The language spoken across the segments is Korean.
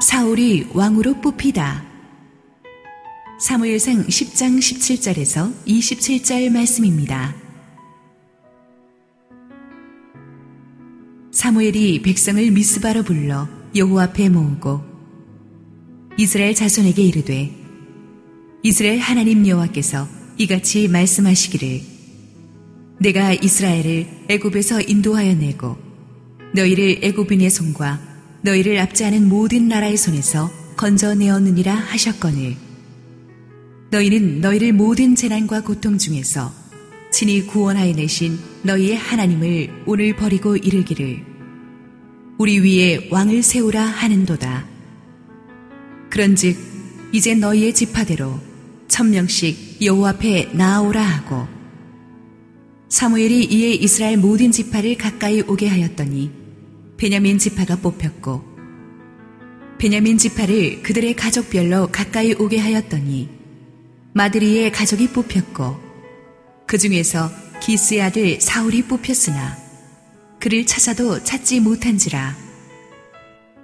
사울이 왕으로 뽑히다. 사무엘상 10장 17절에서 27절 말씀입니다. 사무엘이 백성을 미스바로 불러 여호와 앞에 모으고 이스라엘 자손에게 이르되 이스라엘 하나님 여호와께서 이같이 말씀하시기를 내가 이스라엘을 애굽에서 인도하여 내고 너희를 애굽인의 손과 너희를 압지하는 모든 나라의 손에서 건져내었느니라 하셨거늘 너희는 너희를 모든 재난과 고통 중에서 친히 구원하여 내신 너희의 하나님을 오늘 버리고 이르기를 우리 위에 왕을 세우라 하는도다. 그런즉 이제 너희의 지파대로 천명씩 여호와 앞에 나아오라 하고 사무엘이 이에 이스라엘 모든 지파를 가까이 오게 하였더니 베냐민 지파가 뽑혔고 베냐민 지파를 그들의 가족별로 가까이 오게 하였더니 마드리의 가족이 뽑혔고 그 중에서 기스의 아들 사울이 뽑혔으나 그를 찾아도 찾지 못한지라.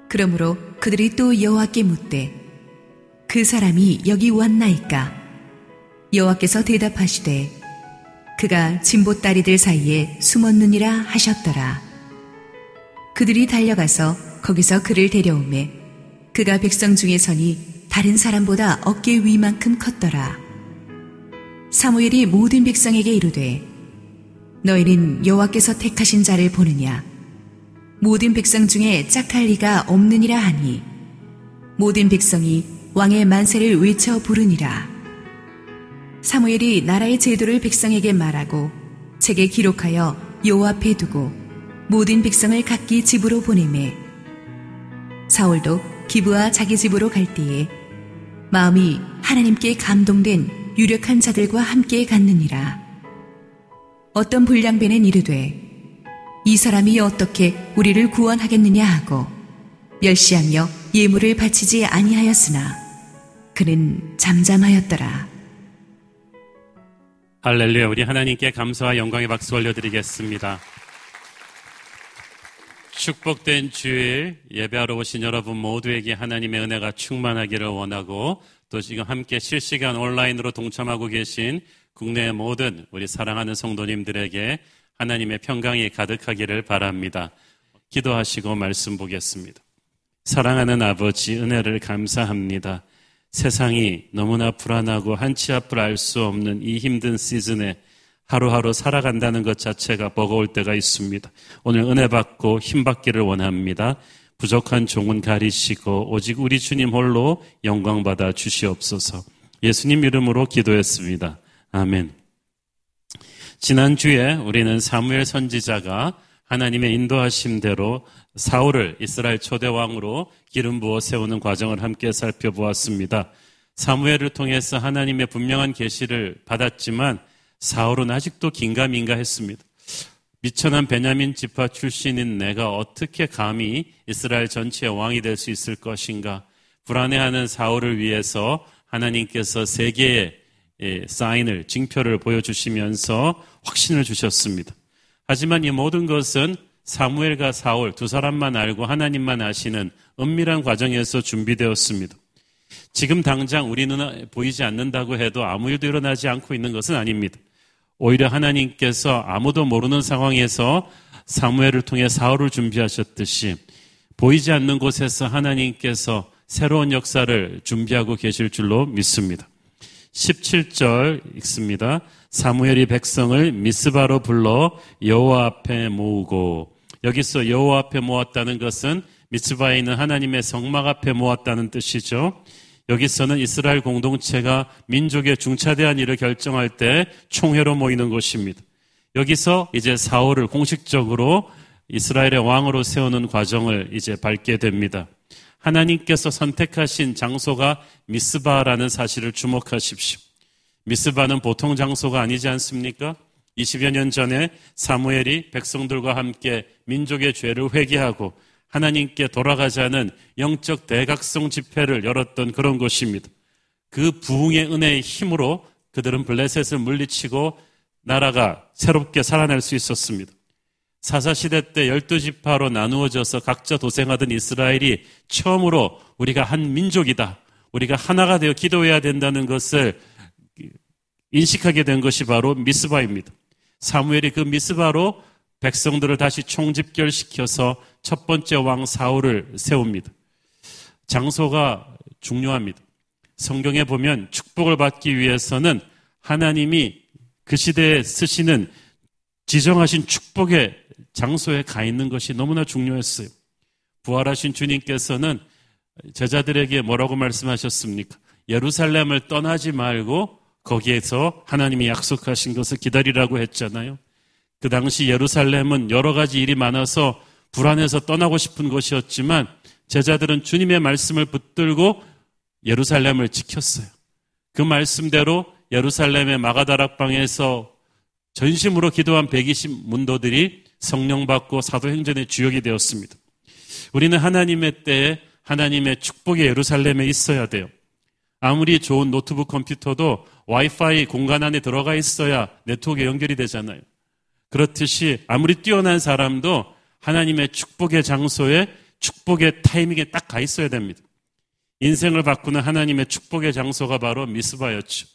그러므로 그들이 또 여호와께 묻되 그 사람이 여기 왔나이까? 여호와께서 대답하시되 그가 진보다리들 사이에 숨었느니라 하셨더라 그들이 달려가서 거기서 그를 데려오매 그가 백성 중에 서니 다른 사람보다 어깨 위만큼 컸더라. 사무엘이 모든 백성에게 이르되 너희는 여호와께서 택하신 자를 보느냐 모든 백성 중에 짝할 리가 없느니라 하니 모든 백성이 왕의 만세를 외쳐 부르니라 사무엘이 나라의 제도를 백성에게 말하고 책에 기록하여 여호와 앞에 두고 모든 백성을 각기 집으로 보내매 사울도 기부와 자기 집으로 갈 때에 마음이 하나님께 감동된 유력한 자들과 함께 갔느니라. 어떤 불량배는 이르되 이 사람이 어떻게 우리를 구원하겠느냐 하고 멸시하며 예물을 바치지 아니하였으나 그는 잠잠하였더라. 할렐루야 우리 하나님께 감사와 영광의 박수 올려드리겠습니다. 축복된 주일 예배하러 오신 여러분 모두에게 하나님의 은혜가 충만하기를 원하고 또 지금 함께 실시간 온라인으로 동참하고 계신 국내 모든 우리 사랑하는 성도님들에게 하나님의 평강이 가득하기를 바랍니다. 기도하시고 말씀 보겠습니다. 사랑하는 아버지 은혜를 감사합니다. 세상이 너무나 불안하고 한치 앞을 알 수 없는 이 힘든 시즌에 하루하루 살아간다는 것 자체가 버거울 때가 있습니다. 오늘 은혜 받고 힘 받기를 원합니다. 부족한 종은 가리시고 오직 우리 주님 홀로 영광 받아 주시옵소서. 예수님 이름으로 기도했습니다. 아멘. 지난주에 우리는 사무엘 선지자가 하나님의 인도하심대로 사울을 이스라엘 초대왕으로 기름 부어 세우는 과정을 함께 살펴보았습니다. 사무엘을 통해서 하나님의 분명한 계시를 받았지만 사울은 아직도 긴가민가했습니다. 미천한 베냐민 지파 출신인 내가 어떻게 감히 이스라엘 전체의 왕이 될 수 있을 것인가? 불안해하는 사울을 위해서 하나님께서 세 개의 예, 사인을, 징표를 보여주시면서 확신을 주셨습니다. 하지만 이 모든 것은 사무엘과 사울 두 사람만 알고 하나님만 아시는 은밀한 과정에서 준비되었습니다. 지금 당장 우리 눈에 보이지 않는다고 해도 아무 일도 일어나지 않고 있는 것은 아닙니다. 오히려 하나님께서 아무도 모르는 상황에서 사무엘을 통해 사울을 준비하셨듯이 보이지 않는 곳에서 하나님께서 새로운 역사를 준비하고 계실 줄로 믿습니다. 17절 읽습니다. 사무엘이 백성을 미스바로 불러 여호와 앞에 모으고 여기서 여호와 앞에 모았다는 것은 미스바에 있는 하나님의 성막 앞에 모았다는 뜻이죠. 여기서는 이스라엘 공동체가 민족의 중차대한 일을 결정할 때 총회로 모이는 곳입니다. 여기서 이제 사울을 공식적으로 이스라엘의 왕으로 세우는 과정을 이제 밟게 됩니다. 하나님께서 선택하신 장소가 미스바라는 사실을 주목하십시오. 미스바는 보통 장소가 아니지 않습니까? 20여 년 전에 사무엘이 백성들과 함께 민족의 죄를 회개하고 하나님께 돌아가자는 영적 대각성 집회를 열었던 그런 곳입니다. 그 부흥의 은혜의 힘으로 그들은 블레셋을 물리치고 나라가 새롭게 살아날 수 있었습니다. 사사시대 때 열두 지파로 나누어져서 각자 도생하던 이스라엘이 처음으로 우리가 한 민족이다. 우리가 하나가 되어 기도해야 된다는 것을 인식하게 된 것이 바로 미스바입니다. 사무엘이 그 미스바로 백성들을 다시 총집결시켜서 첫 번째 왕 사울을 세웁니다. 장소가 중요합니다. 성경에 보면 축복을 받기 위해서는 하나님이 그 시대에 쓰시는 지정하신 축복의 장소에 가 있는 것이 너무나 중요했어요. 부활하신 주님께서는 제자들에게 뭐라고 말씀하셨습니까? 예루살렘을 떠나지 말고 거기에서 하나님이 약속하신 것을 기다리라고 했잖아요. 그 당시 예루살렘은 여러 가지 일이 많아서 불안해서 떠나고 싶은 것이었지만 제자들은 주님의 말씀을 붙들고 예루살렘을 지켰어요. 그 말씀대로 예루살렘의 마가다락방에서 전심으로 기도한 120 문도들이 성령 받고 사도행전의 주역이 되었습니다. 우리는 하나님의 때에 하나님의 축복의 예루살렘에 있어야 돼요. 아무리 좋은 노트북 컴퓨터도 와이파이 공간 안에 들어가 있어야 네트워크에 연결이 되잖아요. 그렇듯이 아무리 뛰어난 사람도 하나님의 축복의 장소에 축복의 타이밍에 딱 가 있어야 됩니다. 인생을 바꾸는 하나님의 축복의 장소가 바로 미스바였죠.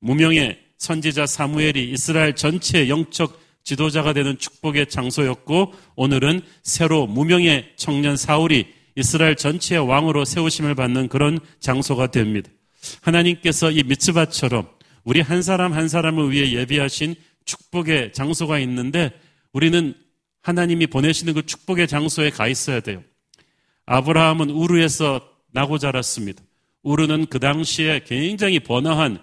무명의 선지자 사무엘이 이스라엘 전체의 영적 지도자가 되는 축복의 장소였고 오늘은 새로 무명의 청년 사울이 이스라엘 전체의 왕으로 세우심을 받는 그런 장소가 됩니다. 하나님께서 이 미츠바처럼 우리 한 사람 한 사람을 위해 예비하신 축복의 장소가 있는데 우리는 하나님이 보내시는 그 축복의 장소에 가 있어야 돼요. 아브라함은 우르에서 나고 자랐습니다. 우르는 그 당시에 굉장히 번화한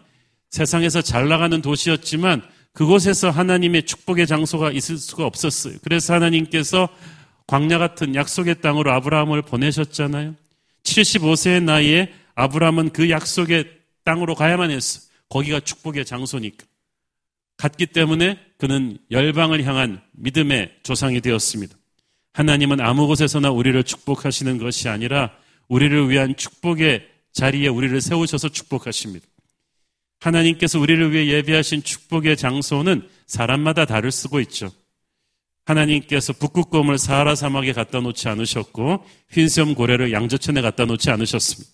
세상에서 잘 나가는 도시였지만 그곳에서 하나님의 축복의 장소가 있을 수가 없었어요. 그래서 하나님께서 광야 같은 약속의 땅으로 아브라함을 보내셨잖아요. 75세의 나이에 아브라함은 그 약속의 땅으로 가야만 했어. 거기가 축복의 장소니까. 갔기 때문에 그는 열방을 향한 믿음의 조상이 되었습니다. 하나님은 아무 곳에서나 우리를 축복하시는 것이 아니라 우리를 위한 축복의 자리에 우리를 세우셔서 축복하십니다. 하나님께서 우리를 위해 예비하신 축복의 장소는 사람마다 다를 쓰고 있죠. 하나님께서 북극곰을 사하라 사막에 갖다 놓지 않으셨고 흰수염 고래를 양저천에 갖다 놓지 않으셨습니다.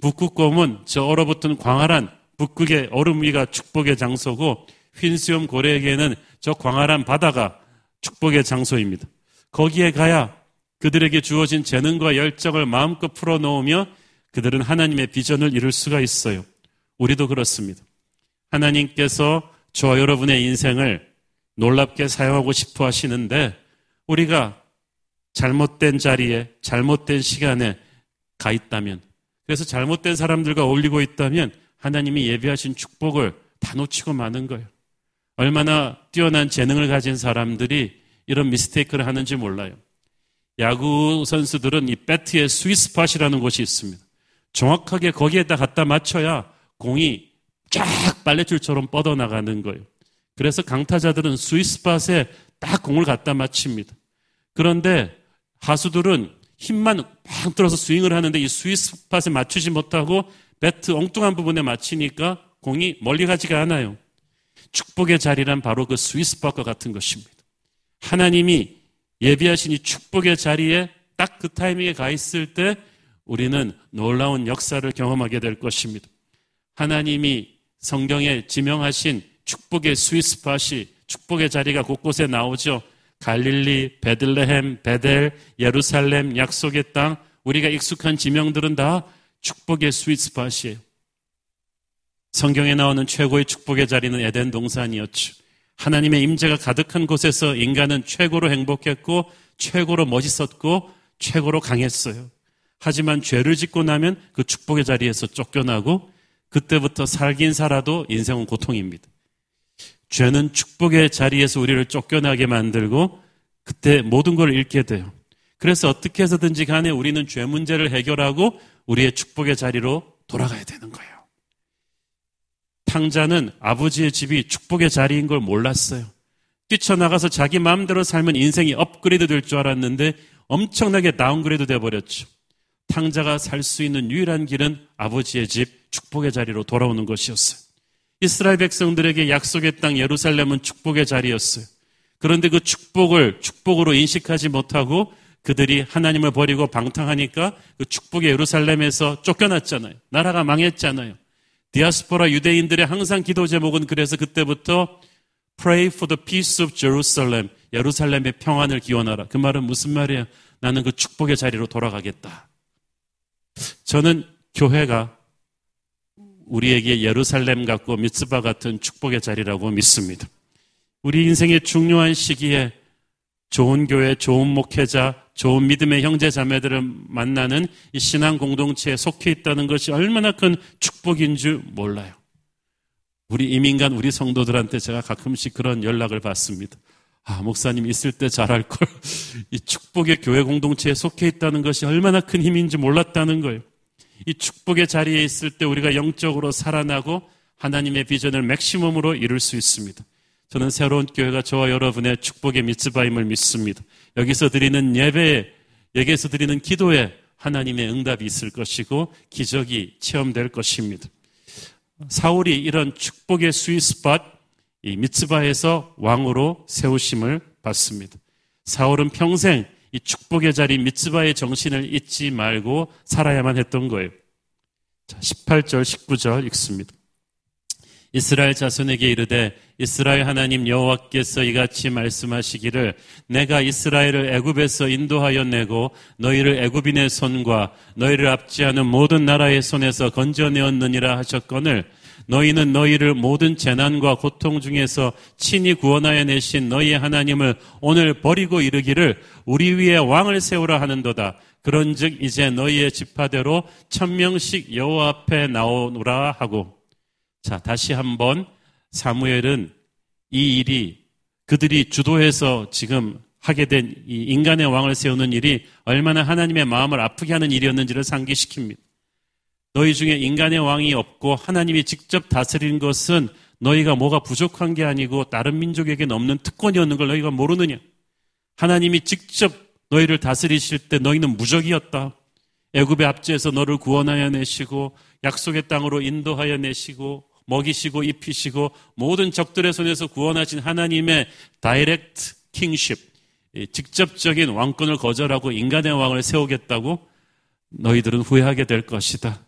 북극곰은 저 얼어붙은 광활한 북극의 얼음 위가 축복의 장소고 흰수염 고래에게는 저 광활한 바다가 축복의 장소입니다. 거기에 가야 그들에게 주어진 재능과 열정을 마음껏 풀어놓으며 그들은 하나님의 비전을 이룰 수가 있어요. 우리도 그렇습니다. 하나님께서 저와 여러분의 인생을 놀랍게 사용하고 싶어 하시는데 우리가 잘못된 자리에 잘못된 시간에 가 있다면 그래서 잘못된 사람들과 어울리고 있다면 하나님이 예비하신 축복을 다 놓치고 마는 거예요. 얼마나 뛰어난 재능을 가진 사람들이 이런 미스테이크를 하는지 몰라요. 야구 선수들은 이 배트에 스위스팟이라는 곳이 있습니다. 정확하게 거기에다 갖다 맞춰야 공이 쫙 빨래줄처럼 뻗어나가는 거예요. 그래서 강타자들은 스위스팟에 딱 공을 갖다 맞춥니다. 그런데 하수들은 힘만 막 들어서 스윙을 하는데 이 스위스팟에 맞추지 못하고 배트 엉뚱한 부분에 맞히니까 공이 멀리 가지가 않아요. 축복의 자리란 바로 그 스위스팟과 같은 것입니다. 하나님이 예비하신 이 축복의 자리에 딱 그 타이밍에 가 있을 때 우리는 놀라운 역사를 경험하게 될 것입니다. 하나님이 성경에 지명하신 축복의 스위스팟이 축복의 자리가 곳곳에 나오죠. 갈릴리, 베들레헴, 베델, 예루살렘, 약속의 땅, 우리가 익숙한 지명들은 다 축복의 스위스팟이에요. 성경에 나오는 최고의 축복의 자리는 에덴 동산이었죠. 하나님의 임재가 가득한 곳에서 인간은 최고로 행복했고 최고로 멋있었고 최고로 강했어요. 하지만 죄를 짓고 나면 그 축복의 자리에서 쫓겨나고 그때부터 살긴 살아도 인생은 고통입니다. 죄는 축복의 자리에서 우리를 쫓겨나게 만들고 그때 모든 걸 잃게 돼요. 그래서 어떻게 해서든지 간에 우리는 죄 문제를 해결하고 우리의 축복의 자리로 돌아가야 되는 거예요. 탕자는 아버지의 집이 축복의 자리인 걸 몰랐어요. 뛰쳐나가서 자기 마음대로 살면 인생이 업그레이드 될 줄 알았는데 엄청나게 downgrade 돼버렸죠. 탕자가 살 수 있는 유일한 길은 아버지의 집, 축복의 자리로 돌아오는 것이었어요. 이스라엘 백성들에게 약속의 땅 예루살렘은 축복의 자리였어요. 그런데 그 축복을 축복으로 인식하지 못하고 그들이 하나님을 버리고 방탕하니까 그 축복의 예루살렘에서 쫓겨났잖아요. 나라가 망했잖아요. 디아스포라 유대인들의 항상 기도 제목은 그래서 그때부터 Pray for the peace of Jerusalem. 예루살렘의 평안을 기원하라. 그 말은 무슨 말이에요? 나는 그 축복의 자리로 돌아가겠다. 저는 교회가 우리에게 예루살렘 같고 미츠바 같은 축복의 자리라고 믿습니다. 우리 인생의 중요한 시기에 좋은 교회, 좋은 목회자, 좋은 믿음의 형제 자매들을 만나는 이 신앙 공동체에 속해 있다는 것이 얼마나 큰 축복인 줄 몰라요. 우리 이민간 우리 성도들한테 제가 가끔씩 그런 연락을 받습니다. 아, 목사님 있을 때 잘할 걸. 이 축복의 교회 공동체에 속해 있다는 것이 얼마나 큰 힘인지 몰랐다는 거예요. 이 축복의 자리에 있을 때 우리가 영적으로 살아나고 하나님의 비전을 맥시멈으로 이룰 수 있습니다. 저는 새로운 교회가 저와 여러분의 축복의 미츠바임을 믿습니다. 여기서 드리는 예배에, 여기에서 드리는 기도에 하나님의 응답이 있을 것이고 기적이 체험될 것입니다. 사울이 이런 축복의 스위스팟, 이 미츠바에서 왕으로 세우심을 받습니다. 사울은 평생 이 축복의 자리 미츠바의 정신을 잊지 말고 살아야만 했던 거예요. 자, 18절, 19절 읽습니다. 이스라엘 자손에게 이르되 이스라엘 하나님 여호와께서 이같이 말씀하시기를 내가 이스라엘을 애굽에서 인도하여 내고 너희를 애굽인의 손과 너희를 압지하는 모든 나라의 손에서 건져내었느니라 하셨거늘 너희는 너희를 모든 재난과 고통 중에서 친히 구원하여 내신 너희의 하나님을 오늘 버리고 이르기를 우리 위에 왕을 세우라 하는도다. 그런즉 이제 너희의 지파대로 천명씩 여호와 앞에 나오라 하고 자 다시 한번 사무엘은 이 일이 그들이 주도해서 지금 하게 된 이 인간의 왕을 세우는 일이 얼마나 하나님의 마음을 아프게 하는 일이었는지를 상기시킵니다. 너희 중에 인간의 왕이 없고 하나님이 직접 다스리는 것은 너희가 뭐가 부족한 게 아니고 다른 민족에게는 없는 특권이었는 걸 너희가 모르느냐? 하나님이 직접 너희를 다스리실 때 너희는 무적이었다. 애굽의 압제에서 너를 구원하여 내시고 약속의 땅으로 인도하여 내시고 먹이시고 입히시고 모든 적들의 손에서 구원하신 하나님의 다이렉트 킹십 직접적인 왕권을 거절하고 인간의 왕을 세우겠다고 너희들은 후회하게 될 것이다.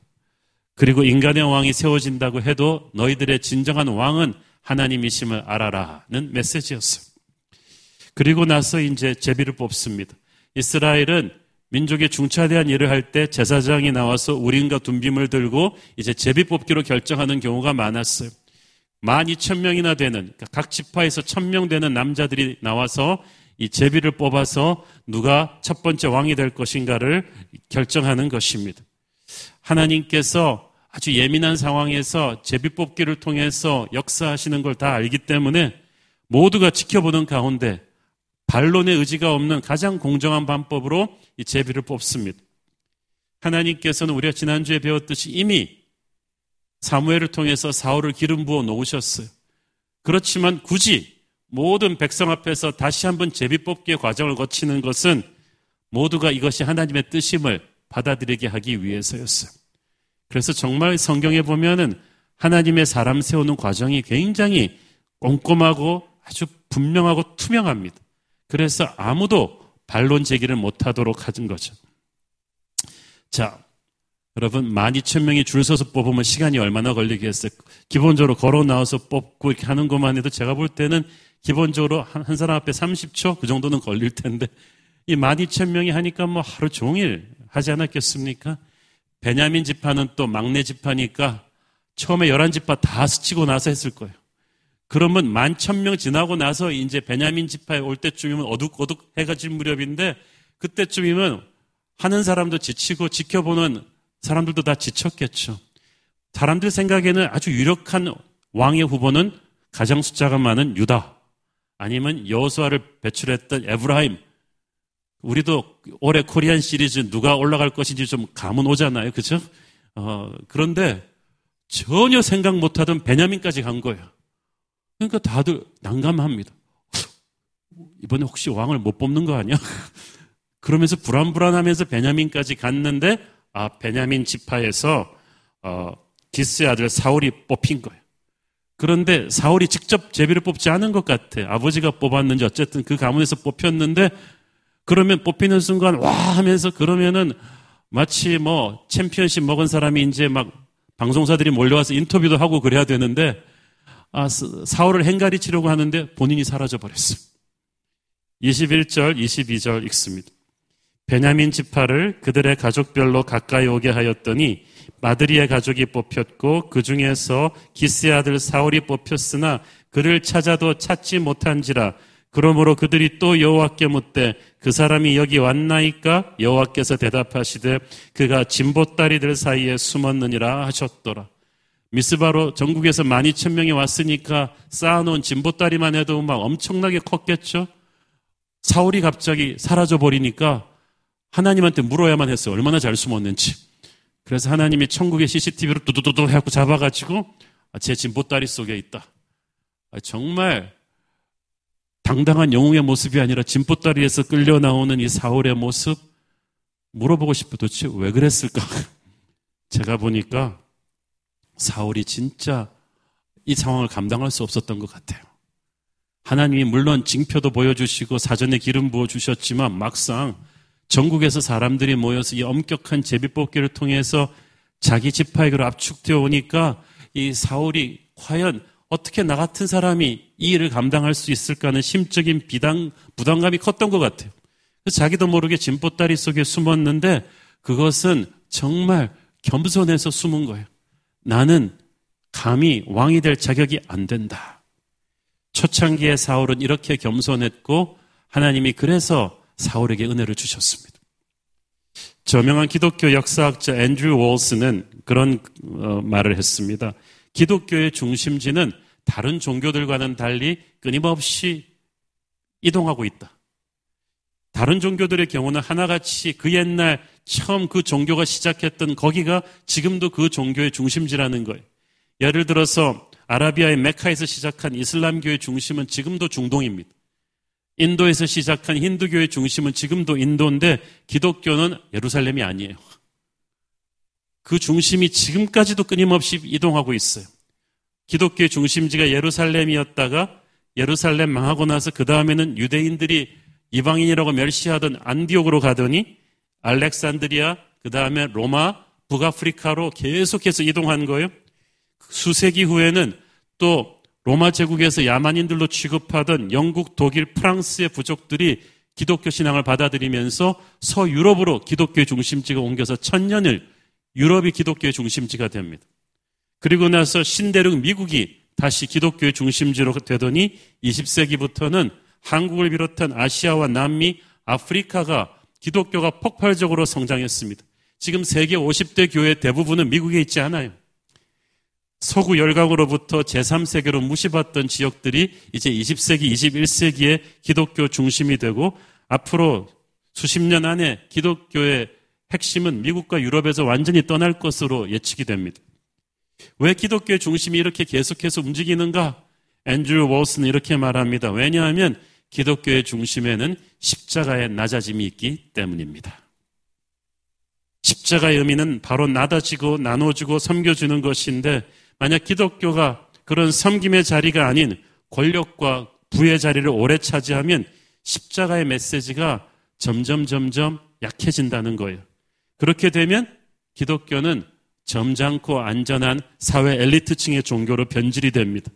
그리고 인간의 왕이 세워진다고 해도 너희들의 진정한 왕은 하나님이심을 알아라는 메시지였어요. 그리고 나서 이제 제비를 뽑습니다. 이스라엘은 민족의 중차대한 일을 할 때 제사장이 나와서 우린과 둔빔을 들고 이제 제비 뽑기로 결정하는 경우가 많았어요. 만 이천 명이나 되는 그러니까 각 지파에서 천 명 되는 남자들이 나와서 이 제비를 뽑아서 누가 첫 번째 왕이 될 것인가를 결정하는 것입니다. 하나님께서 아주 예민한 상황에서 제비 뽑기를 통해서 역사하시는 걸 다 알기 때문에 모두가 지켜보는 가운데 반론의 의지가 없는 가장 공정한 방법으로 이 제비를 뽑습니다. 하나님께서는 우리가 지난주에 배웠듯이 이미 사무엘을 통해서 사울을 기름 부어 놓으셨어요. 그렇지만 굳이 모든 백성 앞에서 다시 한번 제비 뽑기의 과정을 거치는 것은 모두가 이것이 하나님의 뜻임을 받아들이게 하기 위해서였어요. 그래서 정말 성경에 보면은 하나님의 사람 세우는 과정이 굉장히 꼼꼼하고 아주 분명하고 투명합니다. 그래서 아무도 반론 제기를 못하도록 하는 거죠. 자, 여러분 12,000명이 줄 서서 뽑으면 시간이 얼마나 걸리겠어요? 기본적으로 걸어 나와서 뽑고 이렇게 하는 것만 해도 제가 볼 때는 기본적으로 한, 한 사람 앞에 30초 그 정도는 걸릴 텐데 이 12,000명이 하니까 뭐 하루 종일 하지 않았겠습니까? 베냐민 지파는 또 막내 지파니까 처음에 11지파 다 스치고 나서 했을 거예요. 그러면 만 천 명 지나고 나서 이제 베냐민 지파에 올 때쯤이면 어둑어둑 해가 질 무렵인데 그때쯤이면 하는 사람도 지치고 지켜보는 사람들도 다 지쳤겠죠. 사람들 생각에는 아주 유력한 왕의 후보는 가장 숫자가 많은 유다 아니면 여호수아를 배출했던 에브라임 우리도 올해 코리안 시리즈 누가 올라갈 것인지 좀 감은 오잖아요. 그죠? 어, 그런데 전혀 생각 못하던 베냐민까지 간 거예요. 그러니까 다들 난감합니다. 이번에 혹시 왕을 못 뽑는 거 아니야? 그러면서 불안불안하면서 베냐민까지 갔는데 아 베냐민 지파에서 어, 기스의 아들 사울이 뽑힌 거예요. 그런데 사울이 직접 제비를 뽑지 않은 것 같아. 아버지가 뽑았는지 어쨌든 그 가문에서 뽑혔는데 그러면 뽑히는 순간 와 하면서 그러면은 마치 뭐 챔피언십 먹은 사람이 이제 막 방송사들이 몰려와서 인터뷰도 하고 그래야 되는데 아, 사울을 행가리 치려고 하는데 본인이 사라져 버렸어. 21절, 22절 읽습니다. 베냐민 지파를 그들의 가족별로 가까이 오게 하였더니 마드리의 가족이 뽑혔고 그 중에서 기스의 아들 사울이 뽑혔으나 그를 찾아도 찾지 못한지라 그러므로 그들이 또 여호와께 묻되 그 사람이 여기 왔나이까 여호와께서 대답하시되 그가 진보 다리들 사이에 숨었느니라 하셨더라. 미스바로 전국에서 만 이천 명이 왔으니까 쌓아놓은 진보다리만 해도 막 엄청나게 컸겠죠. 사울이 갑자기 사라져 버리니까 하나님한테 물어야만 했어요. 얼마나 잘 숨었는지. 그래서 하나님이 천국의 CCTV로 두두두두 해갖고 잡아가지고 아, 제 진보다리 속에 있다. 아, 정말 당당한 영웅의 모습이 아니라 진보다리에서 끌려 나오는 이 사울의 모습 물어보고 싶어 도대체 왜 그랬을까? 제가 보니까 사울이 진짜 이 상황을 감당할 수 없었던 것 같아요. 하나님이 물론 징표도 보여주시고 사전에 기름 부어 주셨지만 막상 전국에서 사람들이 모여서 이 엄격한 제비뽑기를 통해서 자기 지파에게로 압축되어 오니까 이 사울이 과연 어떻게 나 같은 사람이 이 일을 감당할 수 있을까 하는 심적인 비당, 부담감이 컸던 것 같아요. 그래서 자기도 모르게 진보다리 속에 숨었는데 그것은 정말 겸손해서 숨은 거예요. 나는 감히 왕이 될 자격이 안 된다. 초창기에 사울은 이렇게 겸손했고 하나님이 그래서 사울에게 은혜를 주셨습니다. 저명한 기독교 역사학자 앤드류 월스는 그런 어, 말을 했습니다. 기독교의 중심지는 다른 종교들과는 달리 끊임없이 이동하고 있다. 다른 종교들의 경우는 하나같이 그 옛날 처음 그 종교가 시작했던 거기가 지금도 그 종교의 중심지라는 거예요. 예를 들어서 아라비아의 메카에서 시작한 이슬람교의 중심은 지금도 중동입니다. 인도에서 시작한 힌두교의 중심은 지금도 인도인데 기독교는 예루살렘이 아니에요. 그 중심이 지금까지도 끊임없이 이동하고 있어요. 기독교의 중심지가 예루살렘이었다가 예루살렘 망하고 나서 그 다음에는 유대인들이 이방인이라고 멸시하던 안디옥으로 가더니 알렉산드리아, 그 다음에 로마, 북아프리카로 계속해서 이동한 거예요. 수세기 후에는 또 로마 제국에서 야만인들로 취급하던 영국, 독일, 프랑스의 부족들이 기독교 신앙을 받아들이면서 서유럽으로 기독교의 중심지가 옮겨서 천년을 유럽이 기독교의 중심지가 됩니다. 그리고 나서 신대륙 미국이 다시 기독교의 중심지로 되더니 20세기부터는 한국을 비롯한 아시아와 남미, 아프리카가 기독교가 폭발적으로 성장했습니다. 지금 세계 50대 교회 대부분은 미국에 있지 않아요. 서구 열강으로부터 제3세계로 무시받던 지역들이 이제 20세기, 21세기에 기독교 중심이 되고 앞으로 수십 년 안에 기독교의 핵심은 미국과 유럽에서 완전히 떠날 것으로 예측이 됩니다. 왜 기독교의 중심이 이렇게 계속해서 움직이는가? 앤드류 월스는 이렇게 말합니다. 왜냐하면 기독교의 중심에는 십자가의 낮아짐이 있기 때문입니다. 십자가의 의미는 바로 나다지고 나눠주고 섬겨주는 것인데 만약 기독교가 그런 섬김의 자리가 아닌 권력과 부의 자리를 오래 차지하면 십자가의 메시지가 점점 점점 약해진다는 거예요. 그렇게 되면 기독교는 점잖고 안전한 사회 엘리트층의 종교로 변질이 됩니다.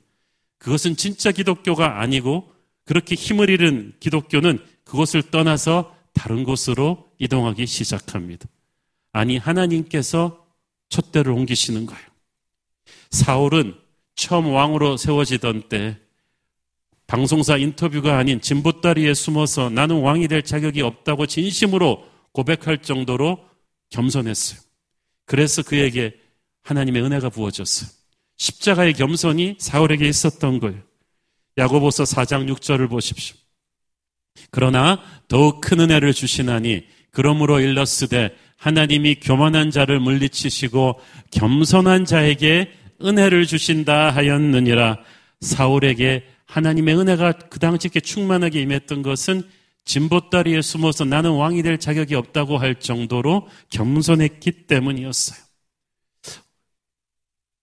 그것은 진짜 기독교가 아니고 그렇게 힘을 잃은 기독교는 그것을 떠나서 다른 곳으로 이동하기 시작합니다. 아니, 하나님께서 촛대를 옮기시는 거예요. 사울은 처음 왕으로 세워지던 때 방송사 인터뷰가 아닌 진보다리에 숨어서 나는 왕이 될 자격이 없다고 진심으로 고백할 정도로 겸손했어요. 그래서 그에게 하나님의 은혜가 부어졌어요. 십자가의 겸손이 사울에게 있었던 거예요. 야고보서 4장 6절을 보십시오. 그러나 더욱 큰 은혜를 주시나니 그러므로 일렀으되 하나님이 교만한 자를 물리치시고 겸손한 자에게 은혜를 주신다 하였느니라 사울에게 하나님의 은혜가 그 당시에 충만하게 임했던 것은 진보다리에 숨어서 나는 왕이 될 자격이 없다고 할 정도로 겸손했기 때문이었어요.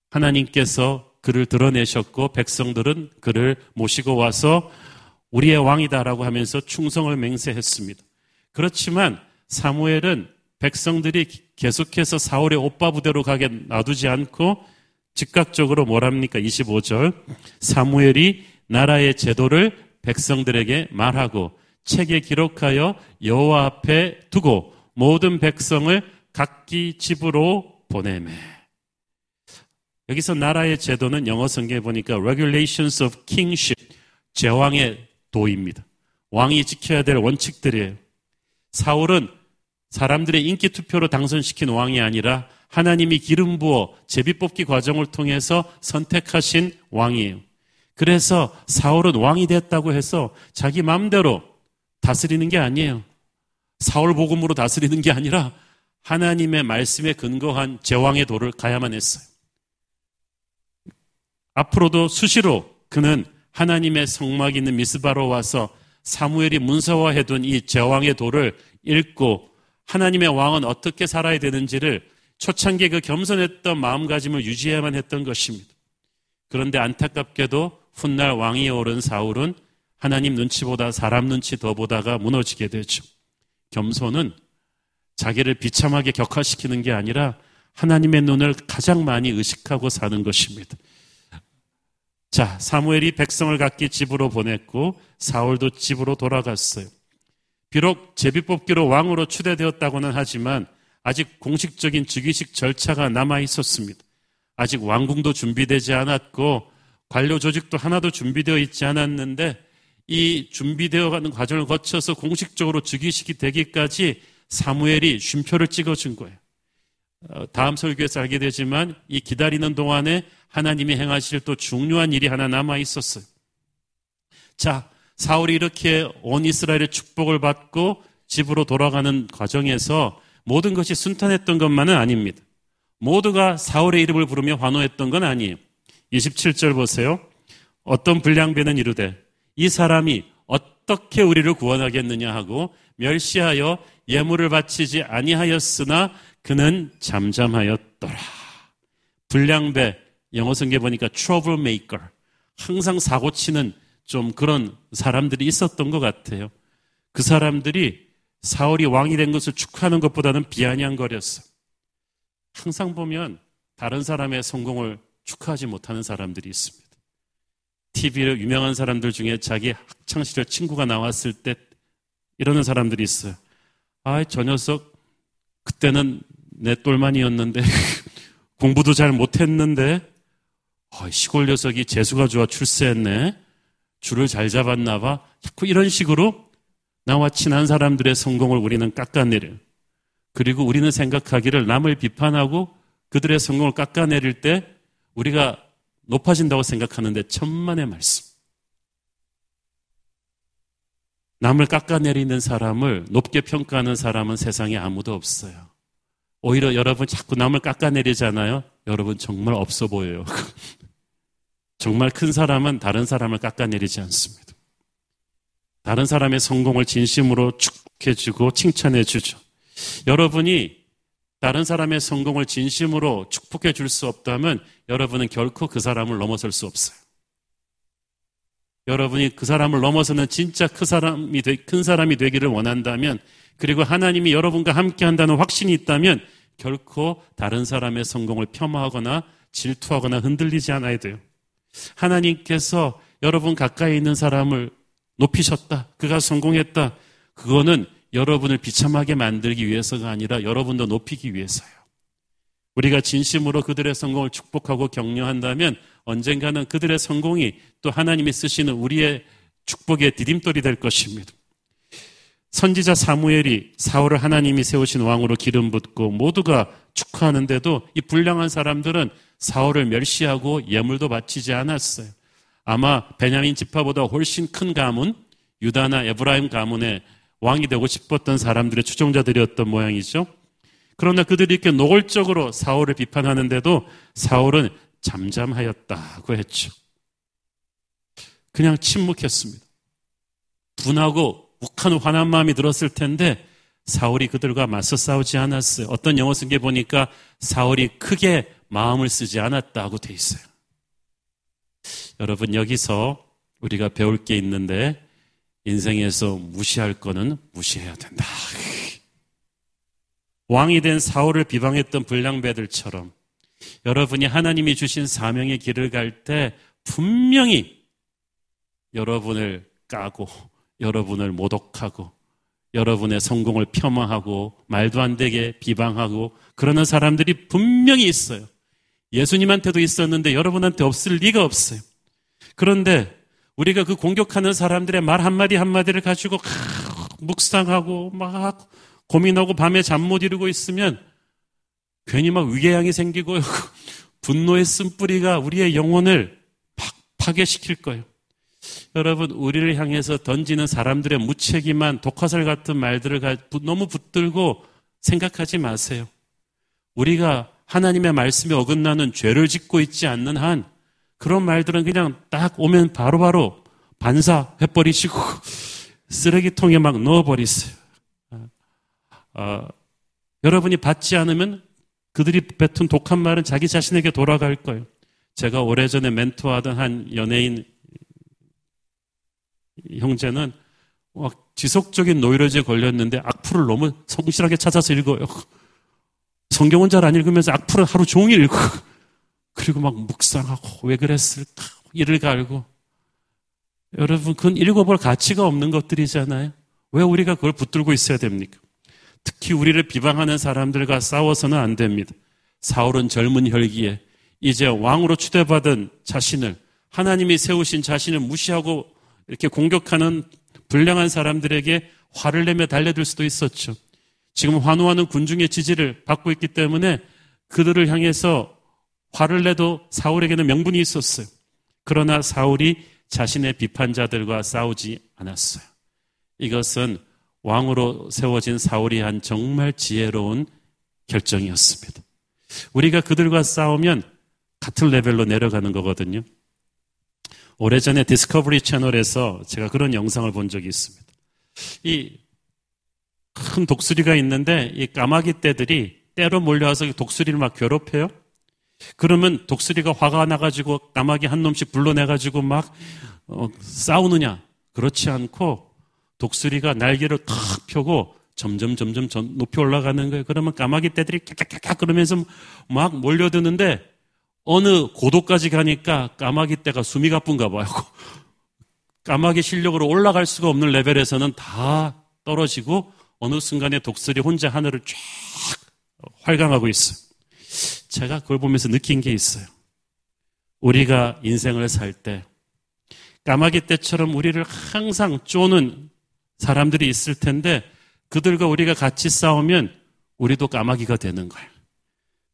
하나님께서 그를 드러내셨고 백성들은 그를 모시고 와서 우리의 왕이다라고 하면서 충성을 맹세했습니다. 그렇지만 사무엘은 백성들이 계속해서 사울의 오빠 부대로 가게 놔두지 않고 즉각적으로 뭐랍니까? 25절. 사무엘이 나라의 제도를 백성들에게 말하고 책에 기록하여 여호와 앞에 두고 모든 백성을 각기 집으로 보내매. 여기서 나라의 제도는 영어 성경에 보니까 regulations of kingship, 제왕의 도입니다. 왕이 지켜야 될 원칙들이에요. 사울은 사람들의 인기 투표로 당선시킨 왕이 아니라 하나님이 기름 부어 제비 뽑기 과정을 통해서 선택하신 왕이에요. 그래서 사울은 왕이 됐다고 해서 자기 마음대로 다스리는 게 아니에요. 사울 복음으로 다스리는 게 아니라 하나님의 말씀에 근거한 제왕의 도를 가야만 했어요. 앞으로도 수시로 그는 하나님의 성막 있는 미스바로 와서 사무엘이 문서화해둔 이 제왕의 도를 읽고 하나님의 왕은 어떻게 살아야 되는지를 초창기에 그 겸손했던 마음가짐을 유지해야만 했던 것입니다. 그런데 안타깝게도 훗날 왕이 오른 사울은 하나님 눈치보다 사람 눈치 더 보다가 무너지게 되죠. 겸손은 자기를 비참하게 격화시키는 게 아니라 하나님의 눈을 가장 많이 의식하고 사는 것입니다. 자, 사무엘이 백성을 각기 집으로 보냈고 사울도 집으로 돌아갔어요. 비록 제비뽑기로 왕으로 추대되었다고는 하지만 아직 공식적인 즉위식 절차가 남아 있었습니다. 아직 왕궁도 준비되지 않았고 관료 조직도 하나도 준비되어 있지 않았는데 이 준비되어 가는 과정을 거쳐서 공식적으로 즉위식이 되기까지 사무엘이 쉼표를 찍어준 거예요. 어, 다음 설교에서 알게 되지만 이 기다리는 동안에 하나님이 행하실 또 중요한 일이 하나 남아 있었어요. 자, 사울이 이렇게 온 이스라엘의 축복을 받고 집으로 돌아가는 과정에서 모든 것이 순탄했던 것만은 아닙니다. 모두가 사울의 이름을 부르며 환호했던 건 아니에요. 27절 보세요. 어떤 불량배는 이르되 이 사람이 어떻게 우리를 구원하겠느냐 하고 멸시하여 예물을 바치지 아니하였으나 그는 잠잠하였더라. 불량배 영어 성경 보니까 trouble maker 항상 사고 치는 좀 그런 사람들이 있었던 것 같아요. 그 사람들이 사울이 왕이 된 것을 축하하는 것보다는 비아냥거렸어. 항상 보면 다른 사람의 성공을 축하하지 못하는 사람들이 있습니다. TV에 유명한 사람들 중에 자기 학창시절 친구가 나왔을 때 이러는 사람들이 있어요. 아, 저 녀석, 그때는 내 똘만이었는데, 공부도 잘 못했는데, 아, 시골 녀석이 재수가 좋아 출세했네. 줄을 잘 잡았나 봐. 자꾸 이런 식으로 나와 친한 사람들의 성공을 우리는 깎아내려요. 그리고 우리는 생각하기를 남을 비판하고 그들의 성공을 깎아내릴 때 우리가 높아진다고 생각하는데 천만의 말씀. 남을 깎아내리는 사람을 높게 평가하는 사람은 세상에 아무도 없어요. 오히려 여러분 자꾸 남을 깎아내리잖아요. 여러분 정말 없어 보여요. 정말 큰 사람은 다른 사람을 깎아내리지 않습니다. 다른 사람의 성공을 진심으로 축복해주고 칭찬해주죠. 여러분이 다른 사람의 성공을 진심으로 축복해 줄 수 없다면 여러분은 결코 그 사람을 넘어설 수 없어요. 여러분이 그 사람을 넘어서는 진짜 큰 사람이, 되, 큰 사람이 되기를 원한다면 그리고 하나님이 여러분과 함께 한다는 확신이 있다면 결코 다른 사람의 성공을 폄하하거나 질투하거나 흔들리지 않아야 돼요. 하나님께서 여러분 가까이 있는 사람을 높이셨다. 그가 성공했다. 그거는 여러분을 비참하게 만들기 위해서가 아니라 여러분도 높이기 위해서요. 우리가 진심으로 그들의 성공을 축복하고 격려한다면 언젠가는 그들의 성공이 또 하나님이 쓰시는 우리의 축복의 디딤돌이 될 것입니다. 선지자 사무엘이 사울을 하나님이 세우신 왕으로 기름 붓고 모두가 축하하는데도 이 불량한 사람들은 사울을 멸시하고 예물도 바치지 않았어요. 아마 베냐민 지파보다 훨씬 큰 가문, 유다나 에브라임 가문의 왕이 되고 싶었던 사람들의 추종자들이었던 모양이죠. 그러나 그들이 이렇게 노골적으로 사울을 비판하는데도 사울은 잠잠하였다고 했죠. 그냥 침묵했습니다. 분하고 욱한 화난 마음이 들었을 텐데 사울이 그들과 맞서 싸우지 않았어요. 어떤 영어 쓴 게 보니까 사울이 크게 마음을 쓰지 않았다고 돼 있어요. 여러분, 여기서 우리가 배울 게 있는데, 인생에서 무시할 거는 무시해야 된다. 왕이 된 사울을 비방했던 불량배들처럼 여러분이 하나님이 주신 사명의 길을 갈 때 분명히 여러분을 까고 여러분을 모독하고 여러분의 성공을 폄하하고 말도 안 되게 비방하고 그러는 사람들이 분명히 있어요. 예수님한테도 있었는데 여러분한테 없을 리가 없어요. 그런데 우리가 그 공격하는 사람들의 말 한마디 한마디를 가지고 묵상하고 막 고민하고 밤에 잠 못 이루고 있으면 괜히 막 위궤양이 생기고 분노의 쓴뿌리가 우리의 영혼을 파괴시킬 거예요. 여러분, 우리를 향해서 던지는 사람들의 무책임한 독화살 같은 말들을 너무 붙들고 생각하지 마세요. 우리가 하나님의 말씀에 어긋나는 죄를 짓고 있지 않는 한 그런 말들은 그냥 딱 오면 바로바로 바로 반사해버리시고 쓰레기통에 막 넣어버리세요. 어, 여러분이 받지 않으면 그들이 뱉은 독한 말은 자기 자신에게 돌아갈 거예요. 제가 오래전에 멘토하던 한 연예인 형제는 막 지속적인 노이로제에 걸렸는데 악플을 너무 성실하게 찾아서 읽어요. 성경은 잘 안 읽으면서 악플을 하루 종일 읽고 그리고 막 묵상하고 왜 그랬을까 이를 갈고 여러분 그건 읽어볼 가치가 없는 것들이잖아요. 왜 우리가 그걸 붙들고 있어야 됩니까? 특히 우리를 비방하는 사람들과 싸워서는 안 됩니다. 사울은 젊은 혈기에 이제 왕으로 추대받은 자신을 하나님이 세우신 자신을 무시하고 이렇게 공격하는 불량한 사람들에게 화를 내며 달려들 수도 있었죠. 지금 환호하는 군중의 지지를 받고 있기 때문에 그들을 향해서 화를 내도 사울에게는 명분이 있었어요. 그러나 사울이 자신의 비판자들과 싸우지 않았어요. 이것은 왕으로 세워진 사울이 한 정말 지혜로운 결정이었습니다. 우리가 그들과 싸우면 같은 레벨로 내려가는 거거든요. 오래전에 디스커버리 채널에서 제가 그런 영상을 본 적이 있습니다. 이 큰 독수리가 있는데 이 까마귀 떼들이 때로 몰려와서 독수리를 막 괴롭혀요. 그러면 독수리가 화가 나가지고 까마귀 한 놈씩 불러내가지고 막 어, 싸우느냐? 그렇지 않고 독수리가 날개를 탁 펴고 점점 점점 높이 올라가는 거예요. 그러면 까마귀 떼들이 깍깍깍 그러면서 막 몰려드는데 어느 고도까지 가니까 까마귀 떼가 숨이 가쁜가 봐요. 까마귀 실력으로 올라갈 수가 없는 레벨에서는 다 떨어지고 어느 순간에 독수리 혼자 하늘을 쫙 활강하고 있어요. 제가 그걸 보면서 느낀 게 있어요. 우리가 인생을 살 때 까마귀 떼처럼 우리를 항상 쪼는 사람들이 있을 텐데 그들과 우리가 같이 싸우면 우리도 까마귀가 되는 거예요.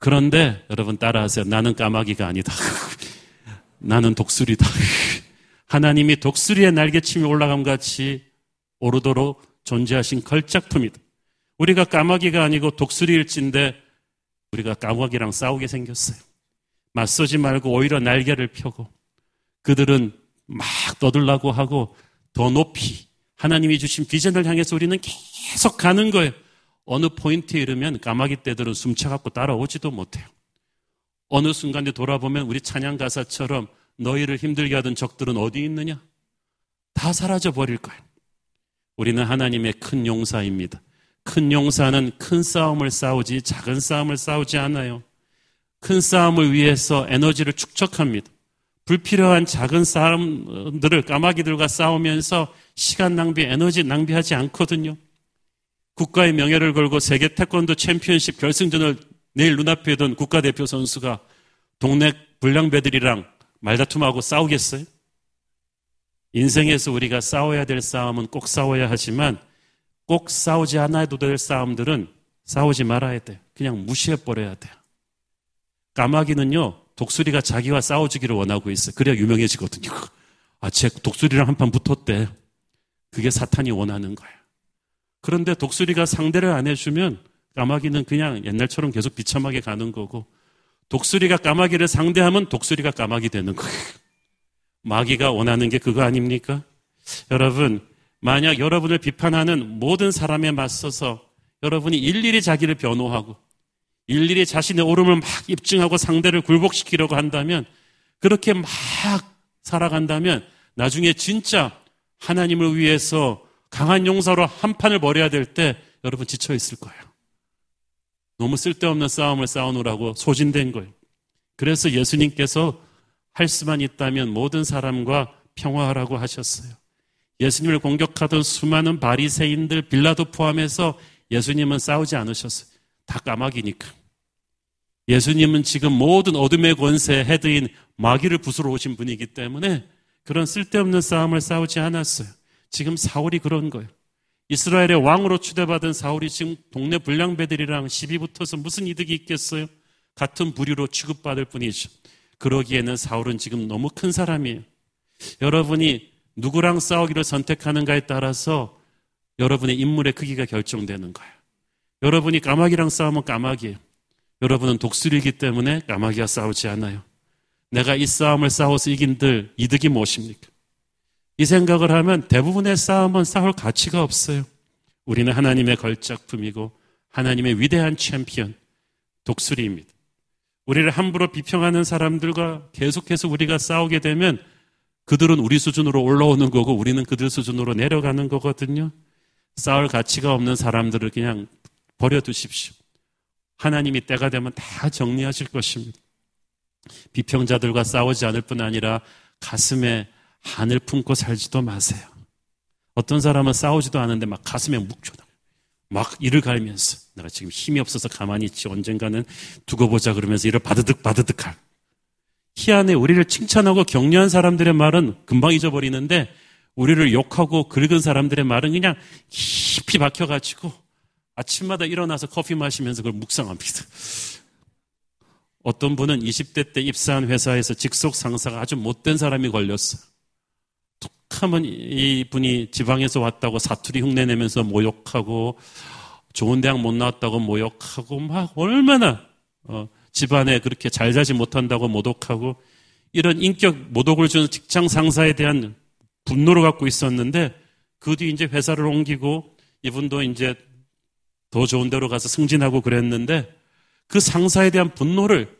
그런데 여러분 따라하세요. 나는 까마귀가 아니다. 나는 독수리다. 하나님이 독수리의 날개침이 올라감 같이 오르도록 존재하신 걸작품이다. 우리가 까마귀가 아니고 독수리일진데 우리가 까마귀랑 싸우게 생겼어요. 맞서지 말고 오히려 날개를 펴고 그들은 막 떠들라고 하고 더 높이 하나님이 주신 비전을 향해서 우리는 계속 가는 거예요. 어느 포인트에 이르면 까마귀 떼들은 숨차갖고 따라오지도 못해요. 어느 순간에 돌아보면 우리 찬양 가사처럼 너희를 힘들게 하던 적들은 어디 있느냐? 다 사라져 버릴 거예요. 우리는 하나님의 큰 용사입니다. 큰 용사는 큰 싸움을 싸우지 작은 싸움을 싸우지 않아요. 큰 싸움을 위해서 에너지를 축적합니다. 불필요한 작은 싸움들을 까마귀들과 싸우면서 시간 낭비, 에너지 낭비하지 않거든요. 국가의 명예를 걸고 세계 태권도 챔피언십 결승전을 내일 눈앞에 둔 국가대표 선수가 동네 불량배들이랑 말다툼하고 싸우겠어요? 인생에서 우리가 싸워야 될 싸움은 꼭 싸워야 하지만 꼭 싸우지 않아도 될 싸움들은 싸우지 말아야 돼요. 그냥 무시해버려야 돼요. 까마귀는요, 독수리가 자기와 싸워주기를 원하고 있어요. 그래야 유명해지거든요. 아, 제 독수리랑 한판 붙었대. 그게 사탄이 원하는 거예요. 그런데 독수리가 상대를 안 해주면 까마귀는 그냥 옛날처럼 계속 비참하게 가는 거고 독수리가 까마귀를 상대하면 독수리가 까마귀 되는 거예요. 마귀가 원하는 게 그거 아닙니까? 여러분, 만약 여러분을 비판하는 모든 사람에 맞서서 여러분이 일일이 자기를 변호하고 일일이 자신의 옳음을 막 입증하고 상대를 굴복시키려고 한다면 그렇게 막 살아간다면 나중에 진짜 하나님을 위해서 강한 용사로 한 판을 벌여야 될 때 여러분 지쳐 있을 거예요. 너무 쓸데없는 싸움을 싸우느라고 소진된 거예요. 그래서 예수님께서 할 수만 있다면 모든 사람과 평화하라고 하셨어요. 예수님을 공격하던 수많은 바리새인들 빌라도 포함해서 예수님은 싸우지 않으셨어요. 다 까마귀니까. 예수님은 지금 모든 어둠의 권세 헤드인 마귀를 부수러 오신 분이기 때문에 그런 쓸데없는 싸움을 싸우지 않았어요. 지금 사울이 그런 거예요. 이스라엘의 왕으로 추대받은 사울이 지금 동네 불량배들이랑 시비 붙어서 무슨 이득이 있겠어요? 같은 부류로 취급받을 뿐이죠. 그러기에는 사울은 지금 너무 큰 사람이에요. 여러분이 누구랑 싸우기를 선택하는가에 따라서 여러분의 인물의 크기가 결정되는 거예요. 여러분이 까마귀랑 싸우면 까마귀예요. 여러분은 독수리이기 때문에 까마귀와 싸우지 않아요. 내가 이 싸움을 싸워서 이긴들 이득이 무엇입니까? 이 생각을 하면 대부분의 싸움은 싸울 가치가 없어요. 우리는 하나님의 걸작품이고 하나님의 위대한 챔피언, 독수리입니다. 우리를 함부로 비평하는 사람들과 계속해서 우리가 싸우게 되면 그들은 우리 수준으로 올라오는 거고 우리는 그들 수준으로 내려가는 거거든요. 싸울 가치가 없는 사람들을 그냥 버려두십시오. 하나님이 때가 되면 다 정리하실 것입니다. 비평자들과 싸우지 않을 뿐 아니라 가슴에 한을 품고 살지도 마세요. 어떤 사람은 싸우지도 않은데 막 가슴에 묵혀다. 막 이를 갈면서 내가 지금 힘이 없어서 가만히 있지 언젠가는 두고 보자 그러면서 이를 바드득 바드득 할. 희한해 우리를 칭찬하고 격려한 사람들의 말은 금방 잊어버리는데 우리를 욕하고 긁은 사람들의 말은 그냥 깊이 박혀가지고 아침마다 일어나서 커피 마시면서 그걸 묵상합니다. 어떤 분은 20대 때 입사한 회사에서 직속 상사가 아주 못된 사람이 걸렸어요. 툭 하면 이 분이 지방에서 왔다고 사투리 흉내 내면서 모욕하고 좋은 대학 못 나왔다고 모욕하고 막 얼마나 어, 집안에 그렇게 잘 자지 못한다고 모독하고 이런 인격 모독을 주는 직장 상사에 대한 분노를 갖고 있었는데 그 뒤 이제 회사를 옮기고 이분도 이제 더 좋은 데로 가서 승진하고 그랬는데 그 상사에 대한 분노를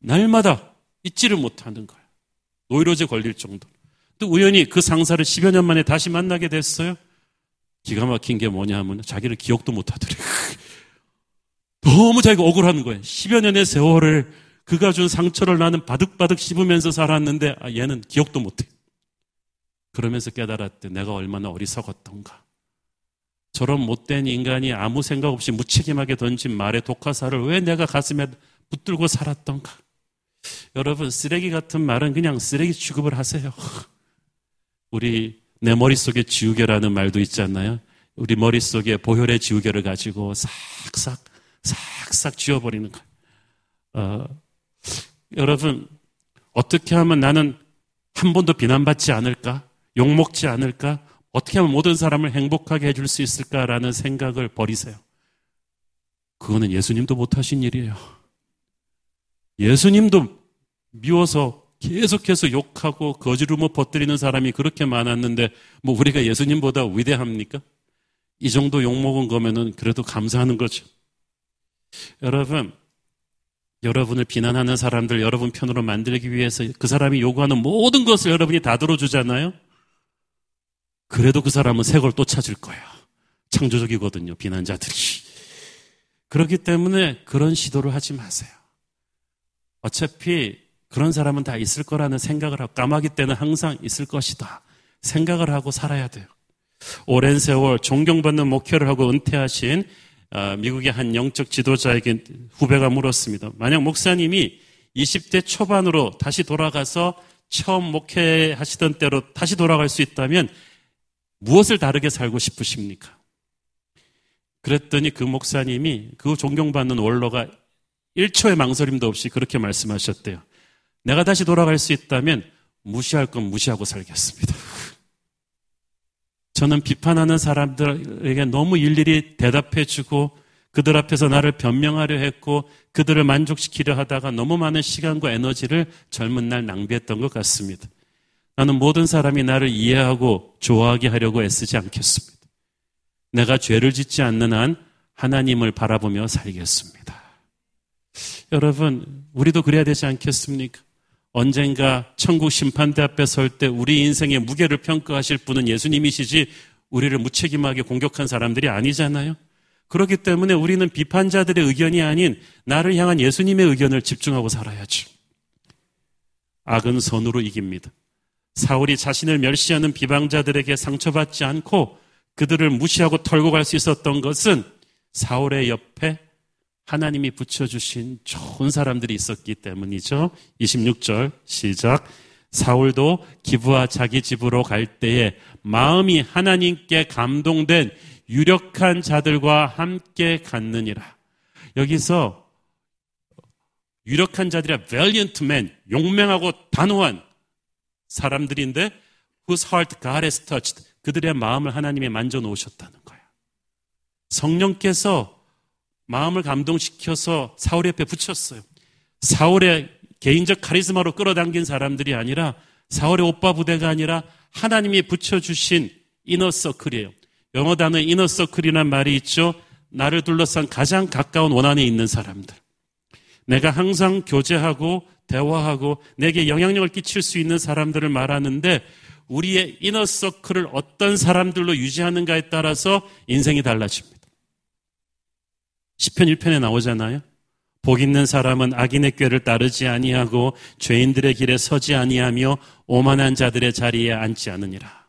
날마다 잊지를 못하는 거예요. 노이로제 걸릴 정도. 또 우연히 그 상사를 10여 년 만에 다시 만나게 됐어요. 기가 막힌 게 뭐냐 하면 자기를 기억도 못 하더래. 너무 자기가 억울한 거예요. 10여 년의 세월을 그가 준 상처를 나는 바득바득 씹으면서 살았는데 아, 얘는 기억도 못해. 그러면서 깨달았대. 내가 얼마나 어리석었던가. 저런 못된 인간이 아무 생각 없이 무책임하게 던진 말의 독화사를 왜 내가 가슴에 붙들고 살았던가. 여러분, 쓰레기 같은 말은 그냥 쓰레기 취급을 하세요. 우리 내 머릿속에 지우개라는 말도 있지 않나요? 우리 머릿속에 보혈의 지우개를 가지고 싹싹, 싹싹 지워버리는 거예요. 어, 여러분, 어떻게 하면 나는 한 번도 비난받지 않을까? 욕먹지 않을까? 어떻게 하면 모든 사람을 행복하게 해줄 수 있을까라는 생각을 버리세요. 그거는 예수님도 못하신 일이에요. 예수님도 미워서 계속해서 욕하고 거지rum을 퍼뜨리는 사람이 그렇게 많았는데 뭐 우리가 예수님보다 위대합니까? 이 정도 욕먹은 거면은 그래도 감사하는 거죠. 여러분, 여러분을 비난하는 사람들 여러분 편으로 만들기 위해서 그 사람이 요구하는 모든 것을 여러분이 다 들어주잖아요? 그래도 그 사람은 새 걸 또 찾을 거예요. 창조적이거든요, 비난자들이. 그렇기 때문에 그런 시도를 하지 마세요. 어차피 그런 사람은 다 있을 거라는 생각을 하고 까마귀 때는 항상 있을 것이다. 생각을 하고 살아야 돼요. 오랜 세월 존경받는 목회를 하고 은퇴하신 아, 미국의 한 영적 지도자에게 후배가 물었습니다. 만약 목사님이 20대 초반으로 다시 돌아가서 처음 목회하시던 때로 다시 돌아갈 수 있다면 무엇을 다르게 살고 싶으십니까? 그랬더니 그 목사님이 그 존경받는 원로가 1초의 망설임도 없이 그렇게 말씀하셨대요. 내가 다시 돌아갈 수 있다면 무시할 건 무시하고 살겠습니다. 저는 비판하는 사람들에게 너무 일일이 대답해주고 그들 앞에서 나를 변명하려 했고 그들을 만족시키려 하다가 너무 많은 시간과 에너지를 젊은 날 낭비했던 것 같습니다. 나는 모든 사람이 나를 이해하고 좋아하게 하려고 애쓰지 않겠습니다. 내가 죄를 짓지 않는 한 하나님을 바라보며 살겠습니다. 여러분, 우리도 그래야 되지 않겠습니까? 언젠가 천국 심판대 앞에 설 때 우리 인생의 무게를 평가하실 분은 예수님이시지 우리를 무책임하게 공격한 사람들이 아니잖아요. 그렇기 때문에 우리는 비판자들의 의견이 아닌 나를 향한 예수님의 의견을 집중하고 살아야죠. 악은 선으로 이깁니다. 사울이 자신을 멸시하는 비방자들에게 상처받지 않고 그들을 무시하고 털고 갈 수 있었던 것은 사울의 옆에 하나님이 붙여주신 좋은 사람들이 있었기 때문이죠. 26절 시작. 사울도 기부와 자기 집으로 갈 때에 마음이 하나님께 감동된 유력한 자들과 함께 갔느니라. 여기서 유력한 자들이 valiant men, 용맹하고 단호한 사람들인데 whose heart God has touched. 그들의 마음을 하나님이 만져 놓으셨다는 거예요. 성령께서 마음을 감동시켜서 사울 옆에 붙였어요. 사울의 개인적 카리스마로 끌어당긴 사람들이 아니라 사울의 오빠 부대가 아니라 하나님이 붙여주신 이너서클이에요. 영어 단어 이너서클이라는 말이 있죠. 나를 둘러싼 가장 가까운 원안에 있는 사람들. 내가 항상 교제하고 대화하고 내게 영향력을 끼칠 수 있는 사람들을 말하는데 우리의 이너서클을 어떤 사람들로 유지하는가에 따라서 인생이 달라집니다. 10편 1편에 나오잖아요. 복 있는 사람은 악인의 꾀를 따르지 아니하고 죄인들의 길에 서지 아니하며 오만한 자들의 자리에 앉지 않으니라.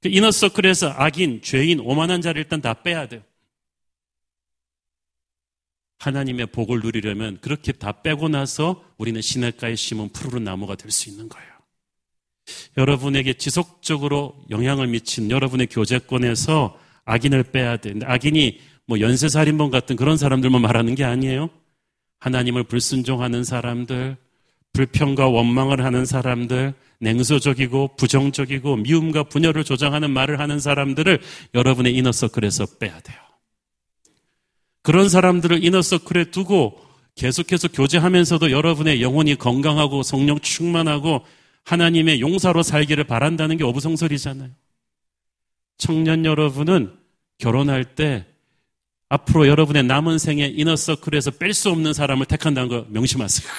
그 이너서클에서 악인, 죄인, 오만한 자를 일단 다 빼야 돼요. 하나님의 복을 누리려면 그렇게 다 빼고 나서 우리는 시냇가에 심은 푸르른 나무가 될 수 있는 거예요. 여러분에게 지속적으로 영향을 미친 여러분의 교제권에서 악인을 빼야 돼. 근데 악인이 뭐 연쇄살인범 같은 그런 사람들만 말하는 게 아니에요. 하나님을 불순종하는 사람들, 불평과 원망을 하는 사람들, 냉소적이고 부정적이고 미움과 분열을 조장하는 말을 하는 사람들을 여러분의 이너서클에서 빼야 돼요. 그런 사람들을 이너서클에 두고 계속해서 교제하면서도 여러분의 영혼이 건강하고 성령 충만하고 하나님의 용사로 살기를 바란다는 게 어부성설이잖아요. 청년 여러분은 결혼할 때 앞으로 여러분의 남은 생에 이너서클에서 뺄 수 없는 사람을 택한다는 거 명심하세요.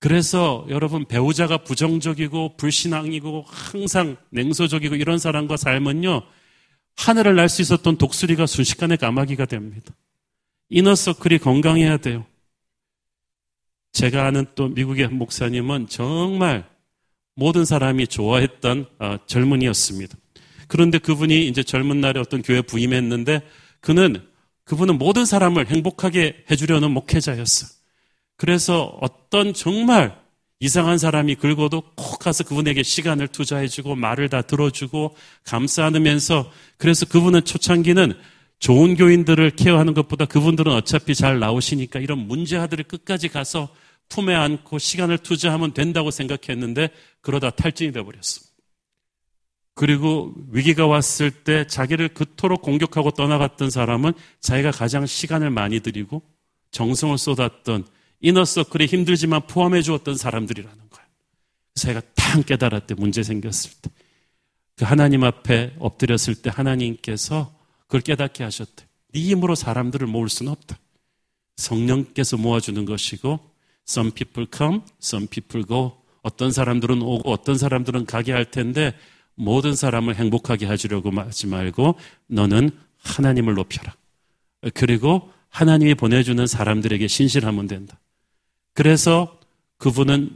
그래서 여러분 배우자가 부정적이고 불신앙이고 항상 냉소적이고 이런 사람과 살면요. 하늘을 날 수 있었던 독수리가 순식간에 까마귀가 됩니다. 이너서클이 건강해야 돼요. 제가 아는 또 미국의 목사님은 정말 모든 사람이 좋아했던 어, 젊은이였습니다. 그런데 그분이 이제 젊은 날에 어떤 교회 부임했는데 그는 그분은 모든 사람을 행복하게 해주려는 목회자였어요. 그래서 어떤 정말 이상한 사람이 긁어도 꼭 가서 그분에게 시간을 투자해주고 말을 다 들어주고 감싸 안으면서 그래서 그분은 초창기는 좋은 교인들을 케어하는 것보다 그분들은 어차피 잘 나오시니까 이런 문제아들을 끝까지 가서 품에 안고 시간을 투자하면 된다고 생각했는데 그러다 탈진이 되어버렸어. 그리고 위기가 왔을 때 자기를 그토록 공격하고 떠나갔던 사람은 자기가 가장 시간을 많이 들이고 정성을 쏟았던 이너서클이 힘들지만 포함해 주었던 사람들이라는 거예요. 제가 탕 깨달았대 문제 생겼을 때. 그 하나님 앞에 엎드렸을 때 하나님께서 그걸 깨닫게 하셨대. 네 힘으로 사람들을 모을 수는 없다. 성령께서 모아주는 것이고 some people come, some people go. 어떤 사람들은 오고 어떤 사람들은 가게 할 텐데 모든 사람을 행복하게 해주려고 하지 말고 너는 하나님을 높여라. 그리고 하나님이 보내주는 사람들에게 신실하면 된다. 그래서 그분은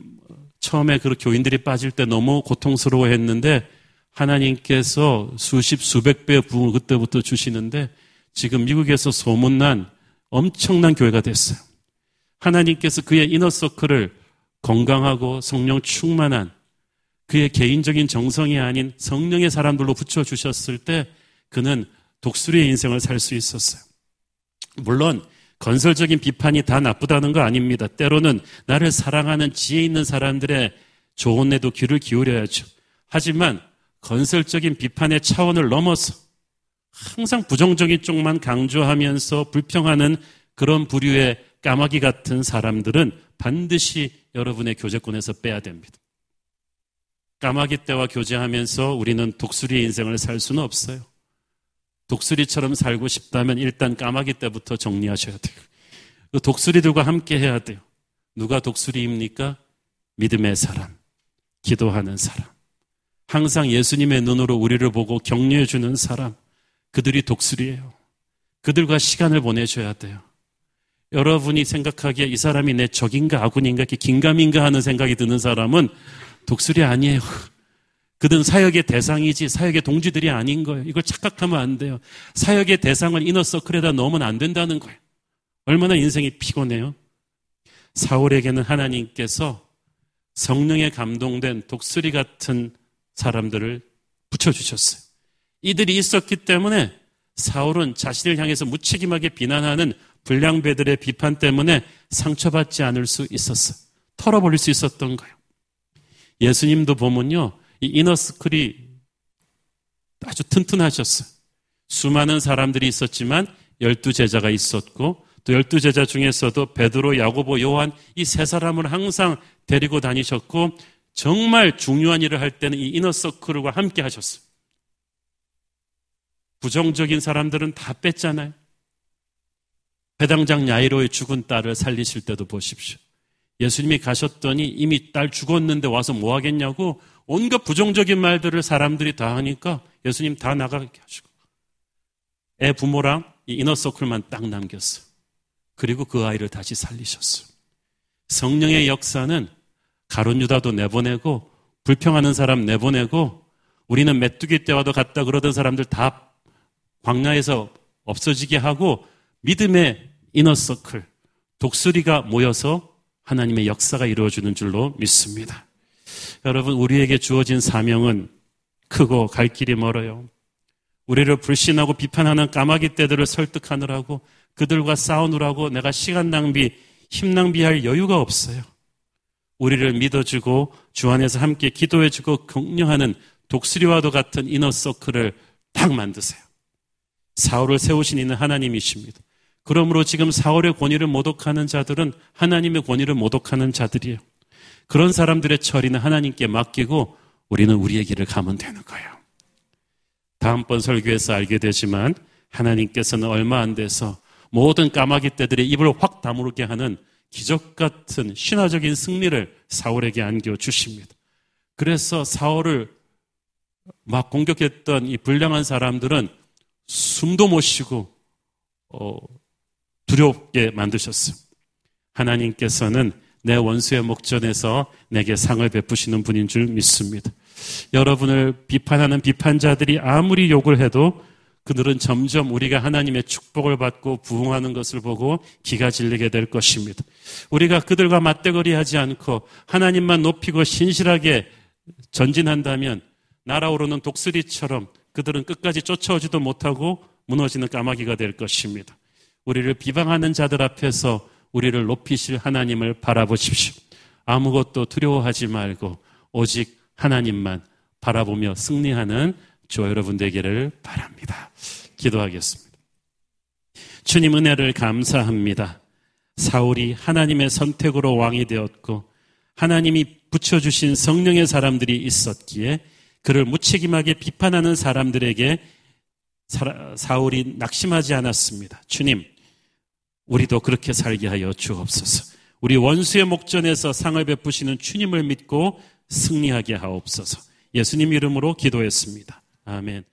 처음에 그 교인들이 빠질 때 너무 고통스러워 했는데 하나님께서 수십, 수백 배의 부흥을 그때부터 주시는데 지금 미국에서 소문난 엄청난 교회가 됐어요. 하나님께서 그의 이너서클을 건강하고 성령 충만한 그의 개인적인 정성이 아닌 성령의 사람들로 붙여주셨을 때 그는 독수리의 인생을 살 수 있었어요. 물론 건설적인 비판이 다 나쁘다는 거 아닙니다. 때로는 나를 사랑하는 지혜 있는 사람들의 조언에도 귀를 기울여야죠. 하지만 건설적인 비판의 차원을 넘어서 항상 부정적인 쪽만 강조하면서 불평하는 그런 부류의 까마귀 같은 사람들은 반드시 여러분의 교제권에서 빼야 됩니다. 까마귀 때와 교제하면서 우리는 독수리의 인생을 살 수는 없어요. 독수리처럼 살고 싶다면 일단 까마귀 때부터 정리하셔야 돼요. 그 독수리들과 함께 해야 돼요. 누가 독수리입니까? 믿음의 사람, 기도하는 사람, 항상 예수님의 눈으로 우리를 보고 격려해 주는 사람, 그들이 독수리예요. 그들과 시간을 보내줘야 돼요. 여러분이 생각하기에 이 사람이 내 적인가 아군인가 이렇게 긴가민가 하는 생각이 드는 사람은 독수리 아니에요. 그들은 사역의 대상이지 사역의 동지들이 아닌 거예요. 이걸 착각하면 안 돼요. 사역의 대상을 이너서클에다 넣으면 안 된다는 거예요. 얼마나 인생이 피곤해요. 사울에게는 하나님께서 성령에 감동된 독수리 같은 사람들을 붙여주셨어요. 이들이 있었기 때문에 사울은 자신을 향해서 무책임하게 비난하는 불량배들의 비판 때문에 상처받지 않을 수 있었어. 털어버릴 수 있었던 거예요. 예수님도 보면요, 이 이너스클이 아주 튼튼하셨어요. 수많은 사람들이 있었지만 열두 제자가 있었고 또 열두 제자 중에서도 베드로, 야고보, 요한 이 세 사람을 항상 데리고 다니셨고 정말 중요한 일을 할 때는 이 이너서클과 함께 하셨어요. 부정적인 사람들은 다 뺐잖아요. 배당장 야이로의 죽은 딸을 살리실 때도 보십시오. 예수님이 가셨더니 이미 딸 죽었는데 와서 뭐 하겠냐고 온갖 부정적인 말들을 사람들이 다 하니까 예수님 다 나가게 하시고 애 부모랑 이 이너서클만 딱 남겼어. 그리고 그 아이를 다시 살리셨어. 성령의 역사는 가론 유다도 내보내고 불평하는 사람 내보내고 우리는 메뚜기 때와도 갔다 그러던 사람들 다 광야에서 없어지게 하고 믿음의 이너서클, 독수리가 모여서 하나님의 역사가 이루어지는 줄로 믿습니다. 여러분, 우리에게 주어진 사명은 크고 갈 길이 멀어요. 우리를 불신하고 비판하는 까마귀 떼들을 설득하느라고 그들과 싸우느라고 내가 시간 낭비, 힘 낭비할 여유가 없어요. 우리를 믿어주고 주 안에서 함께 기도해주고 격려하는 독수리와도 같은 이너서클을 딱 만드세요. 사울을 세우신 이는 하나님이십니다. 그러므로 지금 사울의 권위를 모독하는 자들은 하나님의 권위를 모독하는 자들이에요. 그런 사람들의 처리는 하나님께 맡기고 우리는 우리의 길을 가면 되는 거예요. 다음번 설교에서 알게 되지만 하나님께서는 얼마 안 돼서 모든 까마귀 떼들의 입을 확 다물게 하는 기적 같은 신화적인 승리를 사울에게 안겨 주십니다. 그래서 사울을 막 공격했던 이 불량한 사람들은 숨도 못 쉬고 어, 두렵게 만드셨습니다. 하나님께서는 내 원수의 목전에서 내게 상을 베푸시는 분인 줄 믿습니다. 여러분을 비판하는 비판자들이 아무리 욕을 해도 그들은 점점 우리가 하나님의 축복을 받고 부흥하는 것을 보고 기가 질리게 될 것입니다. 우리가 그들과 맞대거리 하지 않고 하나님만 높이고 신실하게 전진한다면 날아오르는 독수리처럼 그들은 끝까지 쫓아오지도 못하고 무너지는 까마귀가 될 것입니다. 우리를 비방하는 자들 앞에서 우리를 높이실 하나님을 바라보십시오. 아무것도 두려워하지 말고 오직 하나님만 바라보며 승리하는 저 여러분 되기를 바랍니다. 기도하겠습니다. 주님 은혜를 감사합니다. 사울이 하나님의 선택으로 왕이 되었고 하나님이 붙여주신 성령의 사람들이 있었기에 그를 무책임하게 비판하는 사람들에게 사울이 낙심하지 않았습니다. 주님, 우리도 그렇게 살게 하여 주옵소서. 우리 원수의 목전에서 상을 베푸시는 주님을 믿고 승리하게 하옵소서. 예수님 이름으로 기도했습니다. 아멘.